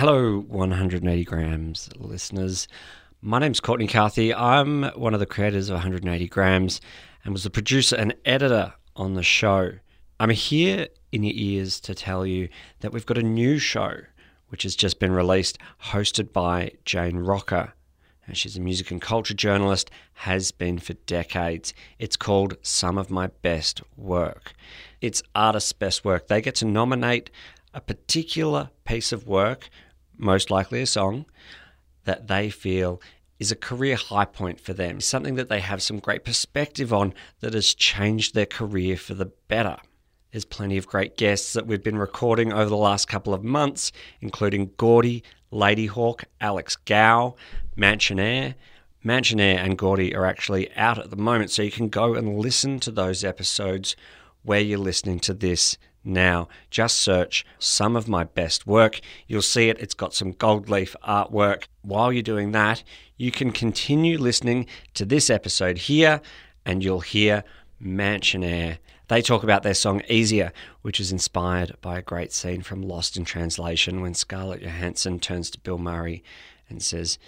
Hello, 180 grams listeners. My name's Courtney Carthy. I'm one of the creators of 180 grams and was the producer and editor on the show. I'm here in your ears to tell you that we've got a new show which has just been released, hosted by Jane Rocca. And she's a music and culture journalist, has been for decades. It's called Some of My Best Work. It's artists' best work. They get to nominate a particular piece of work, most likely a song, that they feel is a career high point for them, something that they have some great perspective on that has changed their career for the better. There's plenty of great guests that we've been recording over the last couple of months, including Gordi, Ladyhawke, Alex Gow, Mansionair. Mansionair and Gordi are actually out at the moment, so you can go and listen to those episodes where you're listening to this now. Just search some of my best work. You'll see it. It's got some gold leaf artwork. While you're doing that, you can continue listening to this episode here, and you'll hear Mansionair. They talk about their song Easier, which is inspired by a great scene from Lost in Translation when Scarlett Johansson turns to Bill Murray and says,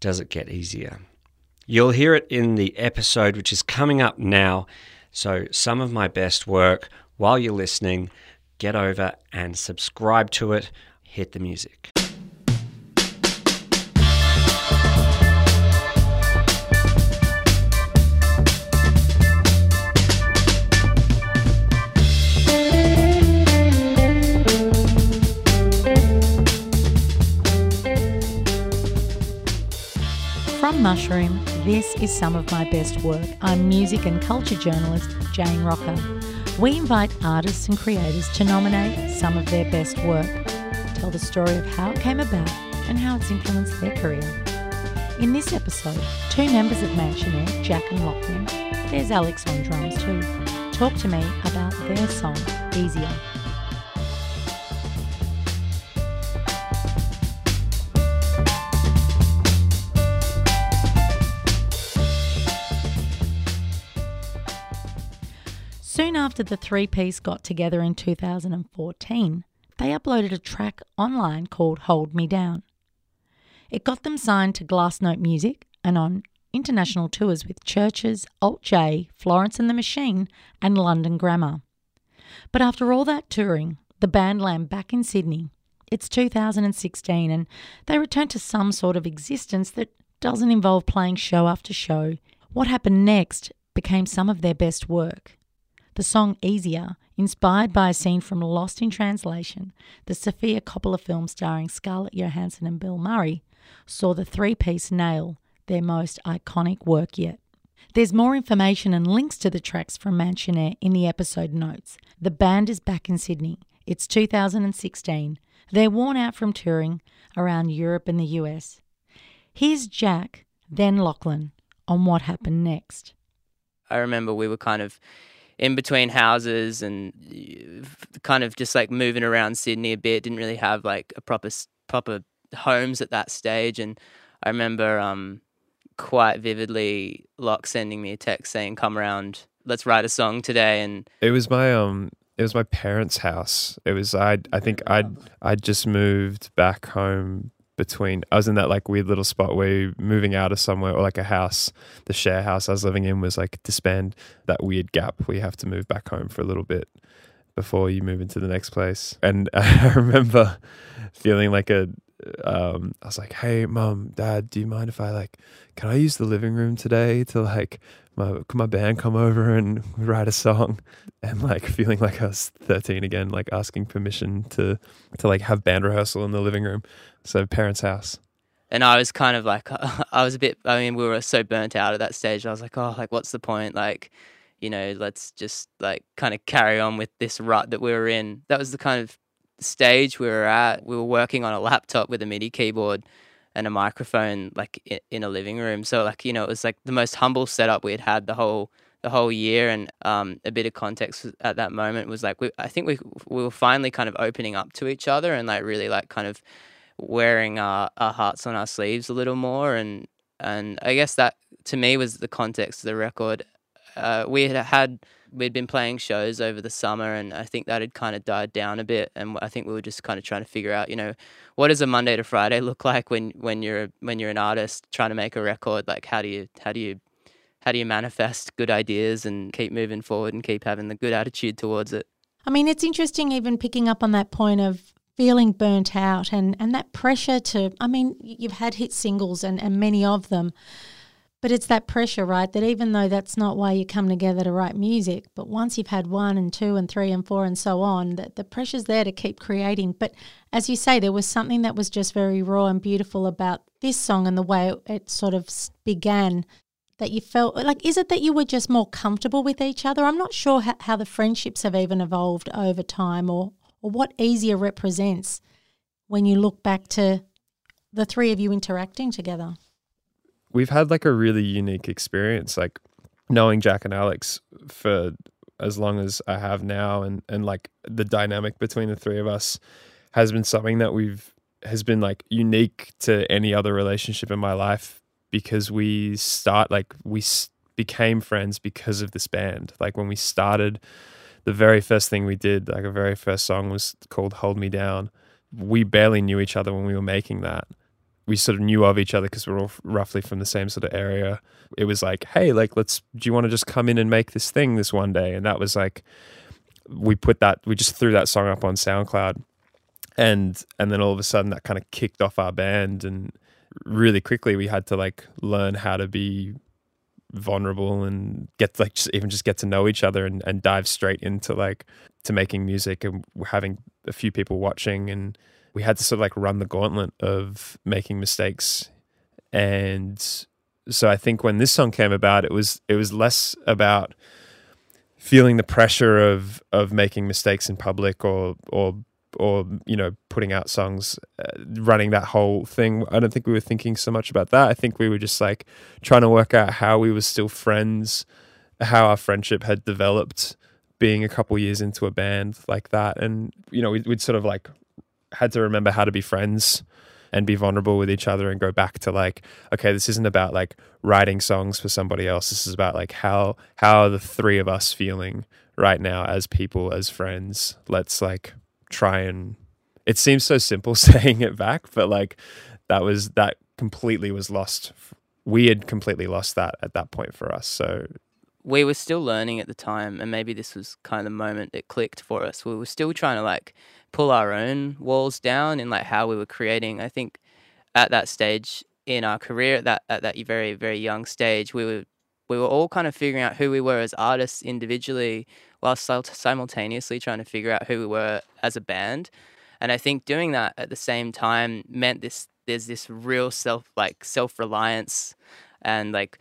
Does it get easier? You'll hear it in the episode which is coming up now. So, some of my best work while you're listening, get over and subscribe to it. Hit the music. From Mushroom, this is some of my best work. I'm music and culture journalist Jane Rocca. We invite artists and creators to nominate some of their best work, tell the story of how it came about and how it's influenced their career. In this episode, two members of Mansionair, Jack and Lachlan, there's Alex on drums too, talk to me about their song, Easier. Soon after the three piece got together in 2014, they uploaded a track online called Hold Me Down. It got them signed to Glassnote Music and on international tours with Churches, Alt J, Florence and the Machine, and London Grammar. But after all that touring, the band land back in Sydney. It's 2016 and they return to some sort of existence that doesn't involve playing show after show. What happened next became some of their best work. The song Easier, inspired by a scene from Lost in Translation, the Sofia Coppola film starring Scarlett Johansson and Bill Murray, saw the three piece nail their most iconic work yet. There's more information and links to the tracks from Mansionair in the episode notes. The band is back in Sydney. It's 2016. They're worn out from touring around Europe and the US. Here's Jack, then Lachlan, on what happened next. I remember we were kind of in between houses and kind of just like moving around Sydney a bit. Didn't really have like a proper proper homes at that stage, and I remember um, quite vividly Locke sending me a text saying, "Come around, let's write a song today." And it was my um, it was my parents' house. It was I. I think I'd I'd just moved back home between I was in that like weird little spot where moving out of somewhere or like a house. The share house I was living in was like disband that weird gap where you have to move back home for a little bit before you move into the next place. And I remember feeling like a um, I was like, "Hey, mom, dad, do you mind if I like, can I use the living room today to like, my my band come over and write a song?" And like feeling like I was thirteen again, like asking permission to to like have band rehearsal in the living room. So parents' house. And I was kind of like, I was a bit. I mean, we were so burnt out at that stage. I was like, oh, like what's the point? Like, you know, let's just like kind of carry on with this rut that we were in. That was the kind of stage we were at. We were working on a laptop with a MIDI keyboard and a microphone, like in a living room. So like you know, it was like the most humble setup we had had the whole the whole year. And um, a bit of context at that moment was like we, I think we we were finally kind of opening up to each other and like really like kind of wearing our, our hearts on our sleeves a little more and and I guess that to me was the context of the record uh, we had had we'd been playing shows over the summer, and I think that had kind of died down a bit. And I think we were just kind of trying to figure out, you know, what does a Monday to Friday look like when when you're when you're an artist trying to make a record? Like, how do you how do you how do you manifest good ideas and keep moving forward and keep having the good attitude towards it? I mean, it's interesting even picking up on that point of feeling burnt out and, and that pressure to, I mean, you've had hit singles and, and many of them, but it's that pressure, right? That even though that's not why you come together to write music, but once you've had one and two and three and four and so on, that the pressure's there to keep creating. But as you say, there was something that was just very raw and beautiful about this song and the way it sort of began that you felt like is it that you were just more comfortable with each other i'm not sure how, how the friendships have even evolved over time or or what easier represents when you look back to the three of you interacting together we've had like a really unique experience like knowing jack and alex for as long as i have now and and like the dynamic between the three of us has been something that we've has been like unique to any other relationship in my life because we start like we became friends because of this band. Like when we started, the very first thing we did, like a very first song was called "Hold Me Down." We barely knew each other when we were making that. We sort of knew of each other because we we're all roughly from the same sort of area. It was like, hey, like let's. Do you want to just come in and make this thing this one day? And that was like, we put that. We just threw that song up on SoundCloud, and and then all of a sudden that kind of kicked off our band and really quickly we had to like learn how to be vulnerable and get like just even just get to know each other and, and dive straight into like to making music and having a few people watching and we had to sort of like run the gauntlet of making mistakes. And so i think when this song came about it was it was less about feeling the pressure of of making mistakes in public or or or you know putting out songs uh, running that whole thing. I don't think we were thinking so much about that. I think we were just like trying to work out how we were still friends how our friendship had developed being a couple years into a band like that. And you know we'd, we'd sort of like had to remember how to be friends and be vulnerable with each other and go back to like okay this isn't about like writing songs for somebody else this is about like how how are the three of us feeling right now as people as friends let's like try and it seems so simple saying it back, but like that was that completely was lost. We had completely lost that at that point for us. So we were still learning at the time, and maybe this was kind of the moment it clicked for us. We were still trying to like pull our own walls down in like how we were creating. I think at that stage in our career, at that at that very very young stage, we were we were all kind of figuring out who we were as artists individually while simultaneously trying to figure out who we were as a band. And I think doing that at the same time meant this there's this real self like self reliance and like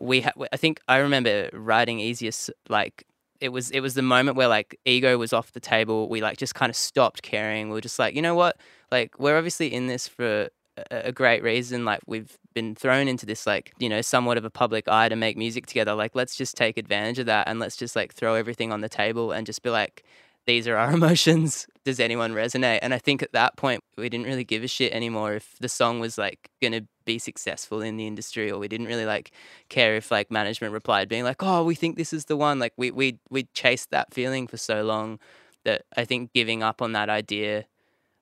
we ha- I think I remember writing easiest like it was it was the moment where like ego was off the table we like just kind of stopped caring we were just like you know what like we're obviously in this for a great reason. Like we've been thrown into this like you know somewhat of a public eye to make music together. Like let's just take advantage of that and let's just like throw everything on the table and just be like, these are our emotions. Does anyone resonate? And I think at that point we didn't really give a shit anymore if the song was like gonna be successful in the industry, or we didn't really like care if like management replied being like, oh, we think this is the one. Like we we we chased that feeling for so long that I think giving up on that idea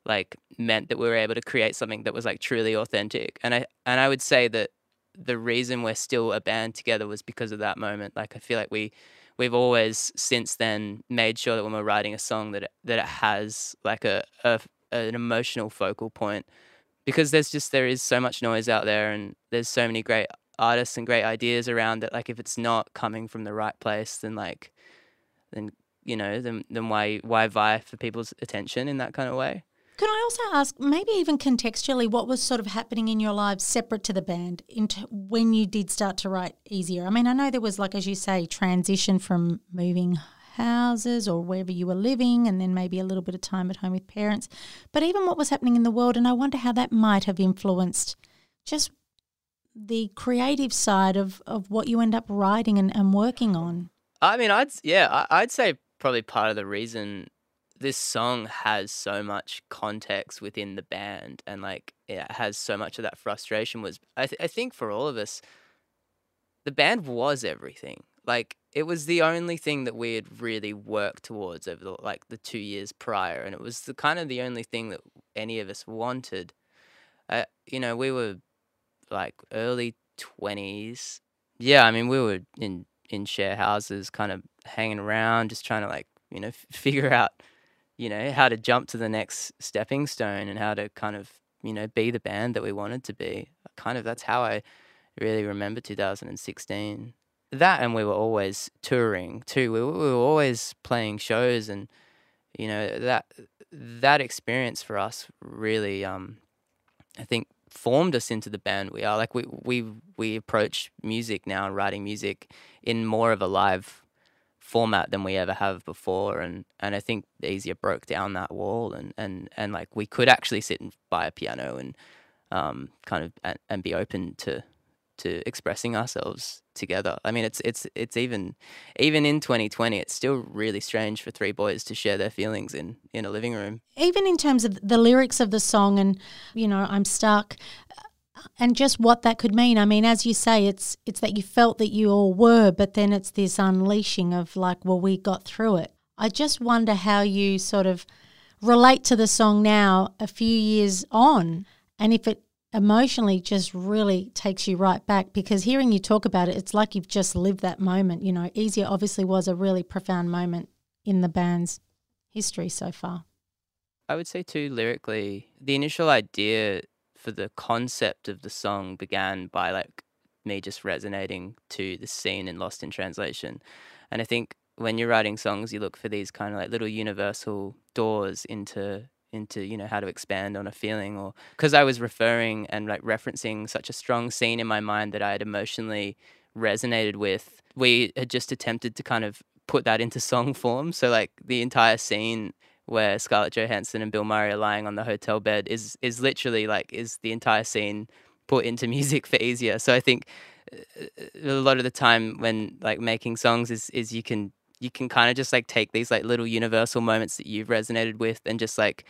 like meant that we were able to create something that was like truly authentic. And I and I would say that the reason we're still a band together was because of that moment. Like I feel like we we've always since then made sure that when we're writing a song that it, that it has like a, a an emotional focal point because there's just there is so much noise out there and there's so many great artists and great ideas around that like if it's not coming from the right place then like then you know then then why why vie for people's attention in that kind of way can I also ask, maybe even contextually, what was sort of happening in your lives separate to the band into when you did start to write easier? I mean, I know there was, like as you say, transition from moving houses or wherever you were living, and then maybe a little bit of time at home with parents. But even what was happening in the world, and I wonder how that might have influenced just the creative side of, of what you end up writing and, and working on. I mean, I'd yeah, I'd say probably part of the reason this song has so much context within the band and like it has so much of that frustration was I, th- I think for all of us the band was everything like it was the only thing that we had really worked towards over the, like the two years prior, and it was the kind of the only thing that any of us wanted. Uh, you know, we were like early twenties. Yeah, I mean, we were in in share houses, kind of hanging around, just trying to like you know f- figure out you know how to jump to the next stepping stone and how to kind of you know be the band that we wanted to be. Kind of that's how I really remember 2016 that and we were always touring too. We were, we were always playing shows, and you know that that experience for us really, um, I think, formed us into the band we are. Like we we we approach music now and writing music in more of a live format than we ever have before and and I think Easier broke down that wall and and and like we could actually sit and buy a piano and um kind of and, and be open to to expressing ourselves together. I mean, it's it's it's even even in 2020, it's still really strange for three boys to share their feelings in in a living room. Even in terms of the lyrics of the song, and you know, I'm stuck, and just what that could mean. I mean, as you say, it's it's that you felt that you all were, but then it's this unleashing of like, well, we got through it. I just wonder how you sort of relate to the song now, a few years on, and if it emotionally just really takes you right back because hearing you talk about it, it's like you've just lived that moment. You know, Easier obviously was a really profound moment in the band's history so far. I would say, too, lyrically, the initial idea for the concept of the song began by like me just resonating to the scene in Lost in Translation. And I think when you're writing songs, you look for these kind of like little universal doors into into you know how to expand on a feeling or because i was referring and like referencing such a strong scene in my mind that i had emotionally resonated with we had just attempted to kind of put that into song form. So like the entire scene where scarlett johansson and bill murray are lying on the hotel bed is is literally like is the entire scene put into music for easier. So i think uh, a lot of the time when like making songs is is you can you can kind of just like take these like little universal moments that you've resonated with and just like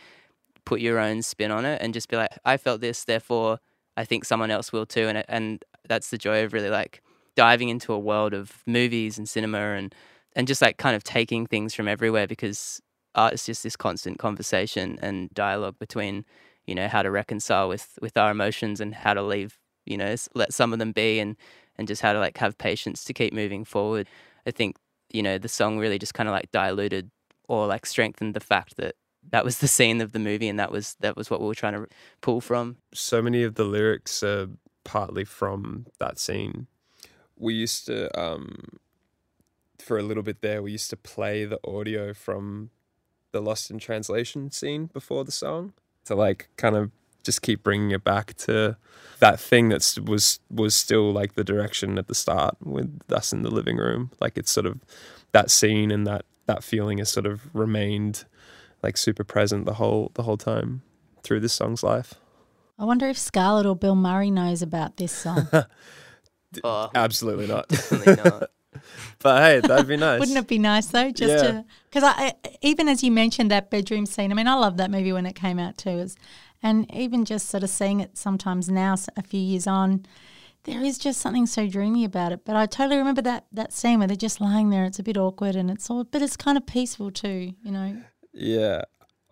put your own spin on it and just be like, I felt this, therefore I think someone else will too. And and that's the joy of really like diving into a world of movies and cinema and and just like kind of taking things from everywhere because art is just this constant conversation and dialogue between you know how to reconcile with with our emotions and how to leave you know let some of them be and and just how to like have patience to keep moving forward i think you know, the song really just kind of like diluted or like strengthened the fact that that was the scene of the movie and that was that was what we were trying to pull from. So many of the lyrics are partly from that scene. We used to um for a little bit there we used to play the audio from the lost in translation scene before the song to like kind of just keep bringing it back to that thing that was was still like the direction at the start with us in the living room. Like it's sort of that scene and that that feeling has sort of remained like super present the whole the whole time through this song's life. I wonder if Scarlett or Bill Murray knows about this song. oh, Absolutely not. Definitely not. but hey, that'd be nice. Wouldn't it be nice though, just Yeah. to because I, I even as you mentioned that bedroom scene. I mean, I love that movie when it came out too. It's, and even just sort of seeing it sometimes now, a few years on, there is just something so dreamy about it. But I totally remember that that scene where they're just lying there. It's a bit awkward, and it's all, but it's kind of peaceful too. You know. Yeah.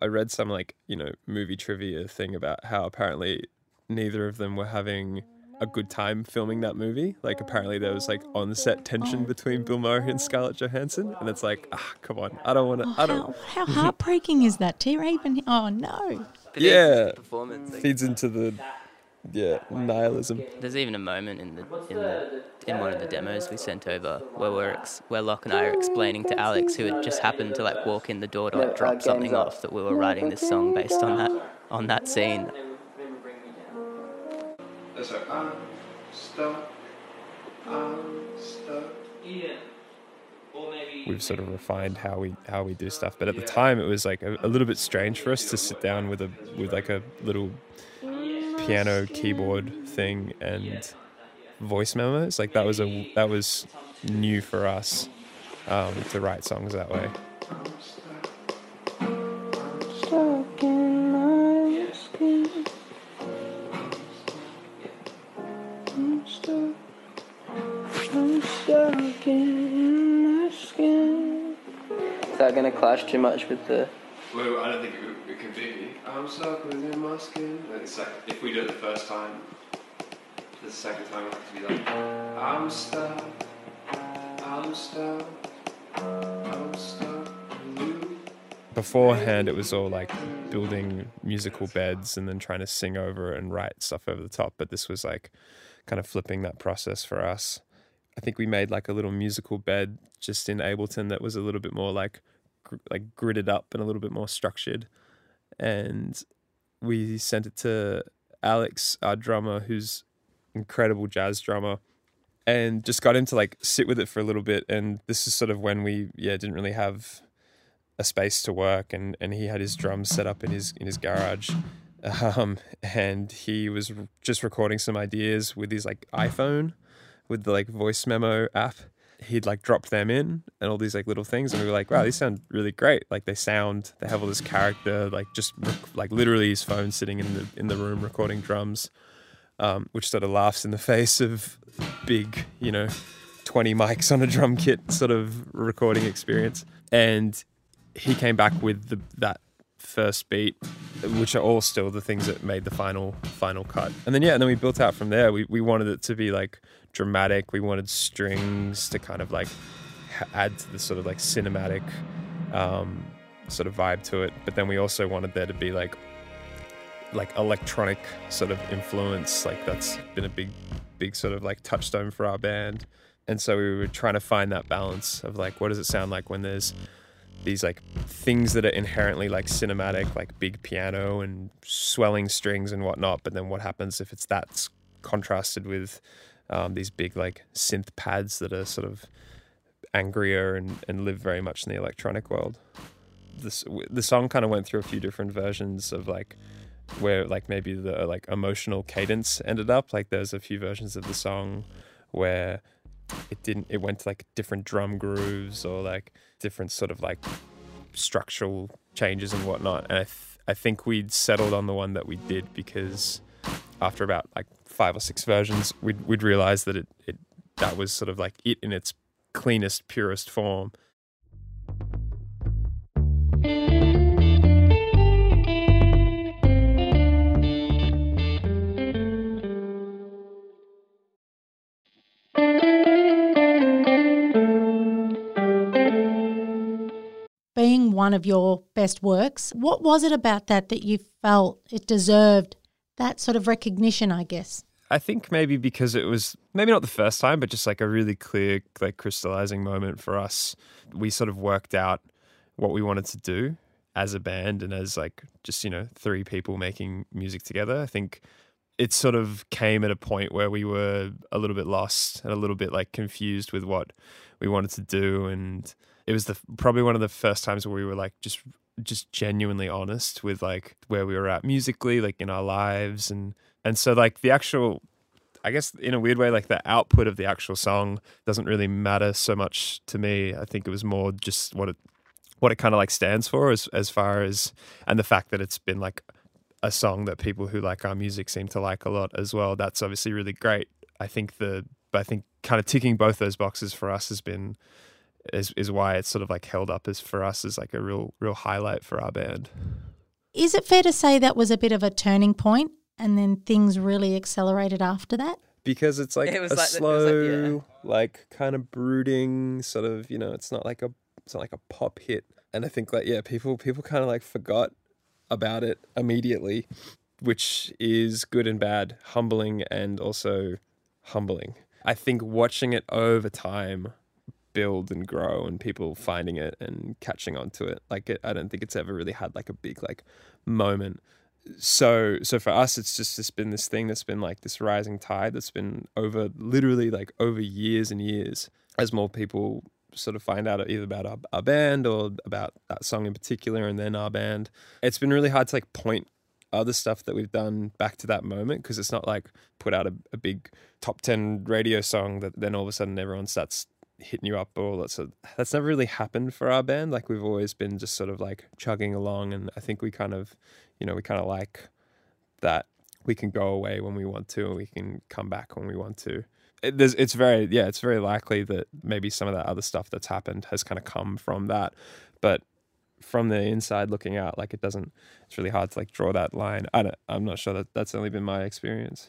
I read some like, you know, movie trivia thing about how apparently neither of them were having a good time filming that movie. Like apparently there was like on set tension between Bill Murray and Scarlett Johansson and it's like, ah, come on. I don't want to Oh, I don't how, how heartbreaking is that? Tear even. Oh no. But Yeah. performance. like, feeds into the yeah, nihilism. there's even a moment in the in the in one of the demos we sent over where we're ex- where Locke and I are explaining to Alex, who had just happened to like walk in the door to like drop something off, that we were writing this song based on that on that scene. That's I'm stuck, I'm stuck. We've sort of refined how we how we do stuff, but at the time it was like a, a little bit strange for us to sit down with a with like a little piano keyboard thing and voice memos. Like that was a that was new for us um, to write songs that way. That going to clash too much with the? Well, I don't think it, it could be. I'm stuck within my skin. It's like if we do it the first time, the second time we have to be like, I'm stuck. I'm stuck. I'm stuck. Beforehand, it was all like building musical beds and then trying to sing over and write stuff over the top. But this was like kind of flipping that process for us. I think we made like a little musical bed just in Ableton that was a little bit more like gr- like gridded up and a little bit more structured. And we sent it to Alex, our drummer, who's incredible jazz drummer, and just got him to like sit with it for a little bit. And this is sort of when we yeah didn't really have a space to work, and and he had his drums set up in his in his garage. Um, and he was just recording some ideas with his like iPhone, with the like voice memo app. He'd like dropped them in and all these like little things, and we were like, "Wow, these sound really great! Like they sound, they have all this character. Like just rec- like literally his phone sitting in the in the room recording drums, um, which sort of laughs in the face of big, you know, twenty mics on a drum kit sort of recording experience. And he came back with the that first beat, which are all still the things that made the final final cut. And then yeah, and then we built out from there. We we wanted it to be like dramatic. We wanted strings to kind of like add to the sort of like cinematic um, sort of vibe to it. But then we also wanted there to be like like electronic sort of influence. Like that's been a big big sort of like touchstone for our band. And so we were trying to find that balance of like what does it sound like when there's these like things that are inherently like cinematic, like big piano and swelling strings and whatnot. But then what happens if it's that's contrasted with um, these big like synth pads that are sort of angrier and, and live very much in the electronic world. This the song kind of went through a few different versions of like where like maybe the like emotional cadence ended up. Like there's a few versions of the song where it didn't it went to like different drum grooves or like different sort of like structural changes and whatnot. And i, th- I think we'd settled on the one that we did because after about like five or six versions we'd, we'd realized that it, it that was sort of like it in its cleanest purest form one of your best works, what was it about that that you felt it deserved that sort of recognition, I guess? I think maybe because it was maybe not the first time, but just like a really clear, like crystallizing moment for us. We sort of worked out what we wanted to do as a band and as like just, you know, three people making music together. I think it sort of came at a point where we were a little bit lost and a little bit like confused with what we wanted to do. And it was the probably one of the first times where we were like just just genuinely honest with like where we were at musically, like in our lives and and so like the actual I guess in a weird way, like the output of the actual song doesn't really matter so much to me. I think it was more just what it what it kind of like stands for as as far as and the fact that it's been like a song that people who like our music seem to like a lot as well. That's obviously really great. I think the I think kind of ticking both those boxes for us has been is is why it's sort of like held up as for us as like a real real highlight for our band. Is it fair to say that was a bit of a turning point and then things really accelerated after that? because it's like It was a like the- it slow, was like, kind of brooding sort of. You know, it's not like a it's not like a pop hit. And I think like yeah, people people kind of like forgot about it immediately, which is good and bad, humbling and also humbling. I think watching it over time build and grow and people finding it and catching on to it. Like it, i don't think it's ever really had like a big like moment. So so for us it's just it's been this thing that's been like this rising tide that's been over literally like over years and years as more people sort of find out either about our, our band or about that song in particular and then our band. It's been really hard to like point other stuff that we've done back to that moment because it's not like put out a, a big top 10 radio song that then all of a sudden everyone starts hitting you up or that's a, that's never really happened for our band like we've always been just sort of like chugging along and i think we kind of you know we kind of like that we can go away when we want to and we can come back when we want to it, it's very yeah, it's very likely that maybe some of that other stuff that's happened has kind of come from that, but from the inside looking out, like it doesn't. It's really hard to like draw that line. I don't, I'm not sure that that's only been my experience.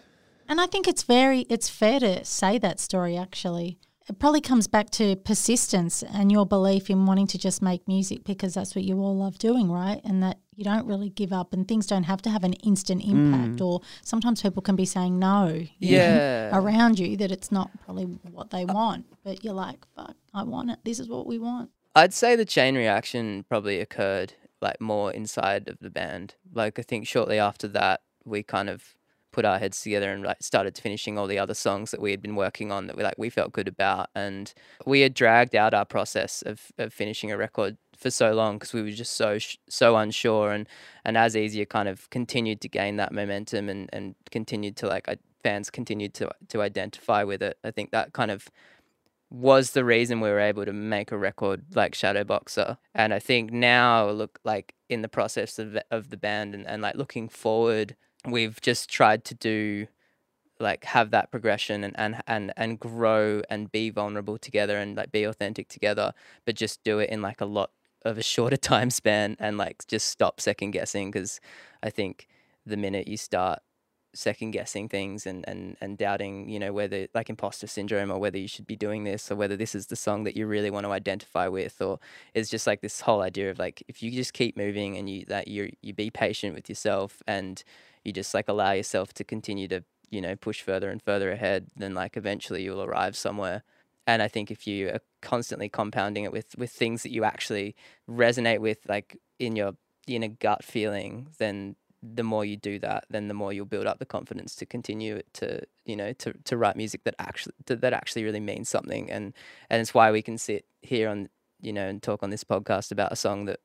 And I think it's very it's fair to say that story actually. It probably comes back to persistence and your belief in wanting to just make music because that's what you all love doing, right? And that you don't really give up and things don't have to have an instant mm. impact or sometimes people can be saying no you know, Yeah. around you that it's not probably what they want. But you're like, fuck, I want it. This is what we want. I'd say the chain reaction probably occurred like more inside of the band. Like I think shortly after that, we kind of put our heads together and like started finishing all the other songs that we had been working on that we like we felt good about, and we had dragged out our process of of finishing a record for so long because we were just so so unsure, and and as easier kind of continued to gain that momentum and and continued to like I, fans continued to to identify with it. I think that kind of was the reason we were able to make a record like Shadowboxer. And I think now look like in the process of the- of the band and, and like looking forward, we've just tried to do like have that progression and, and and and grow and be vulnerable together and like be authentic together, but just do it in like a lot of a shorter time span and like just stop second guessing because I think the minute you start second guessing things and, and and doubting you know whether like imposter syndrome or whether you should be doing this or whether this is the song that you really want to identify with or it's just like this whole idea of like if you just keep moving and you that you you be patient with yourself and you just like allow yourself to continue to you know push further and further ahead then like eventually you'll arrive somewhere and I think if you are constantly compounding it with with things that you actually resonate with like in your inner gut feeling then the more you do that, then the more you'll build up the confidence to continue to, you know, to, to write music that actually that, that actually really means something. And and it's why we can sit here on, you know, and talk on this podcast about a song that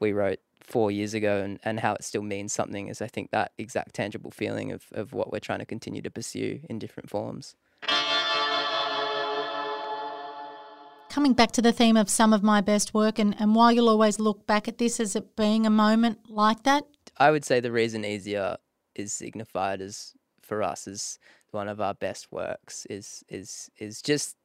we wrote four years ago and, and how it still means something is I think that exact tangible feeling of, of what we're trying to continue to pursue in different forms. Coming back to the theme of some of my best work, and, and while you'll always look back at this as it being a moment like that, I would say the reason easier is signified as for us as one of our best works is is is just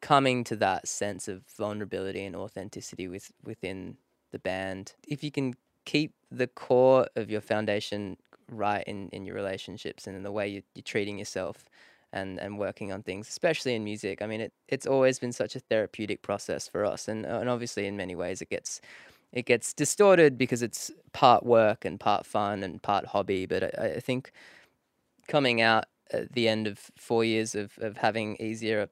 coming to that sense of vulnerability and authenticity with within the band. If you can keep the core of your foundation right in, in your relationships and in the way you, you're treating yourself and, and working on things, especially in music. I mean, it, it's always been such a therapeutic process for us, and and obviously in many ways it gets it gets distorted because it's part work and part fun and part hobby. But I, I think coming out at the end of four years of, of having easier,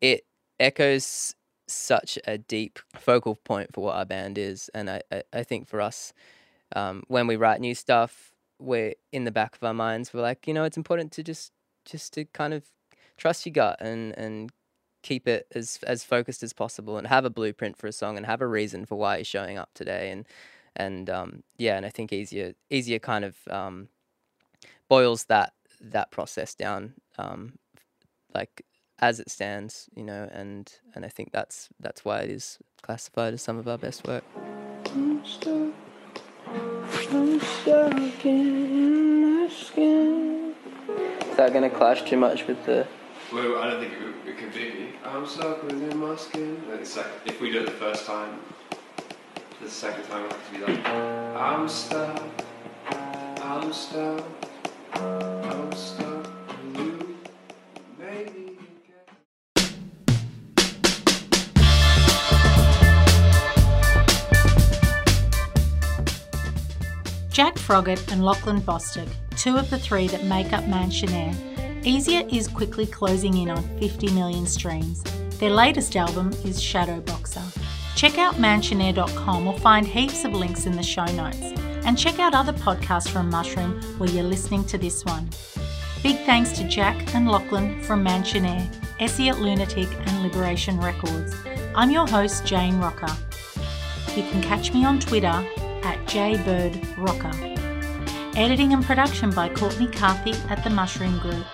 it echoes such a deep focal point for what our band is. And I, I, I think for us, um, when we write new stuff, we're in the back of our minds, we're like, you know, it's important to just just to kind of trust your gut and, and keep it as as focused as possible and have a blueprint for a song and have a reason for why you're showing up today and and um, yeah and I think easier easier kind of um, boils that that process down um, like as it stands you know and and I think that's that's why it is classified as some of our best work I'm stuck. I'm stuck in my skin. is that going to clash too much with the Well, I don't think it, would- it could be. I'm stuck within my skin. It's like if we do it the first time, the second time I have to be like, I'm. I'm stuck. I'm stuck Froggatt and Lachlan Bostock, two of the three that make up Mansionair, Easier is quickly closing in on 50 million streams. Their latest album is Shadowboxer. Check out mansionair.com or find heaps of links in the show notes. And check out other podcasts from Mushroom where you're listening to this one. Big thanks to Jack and Lachlan from Mansionair, Essie at Lunatic, and Liberation Records. I'm your host, Jane Rocca. You can catch me on Twitter at jbirdrocker. Editing and production by Courtney Carthy at the Mushroom Group.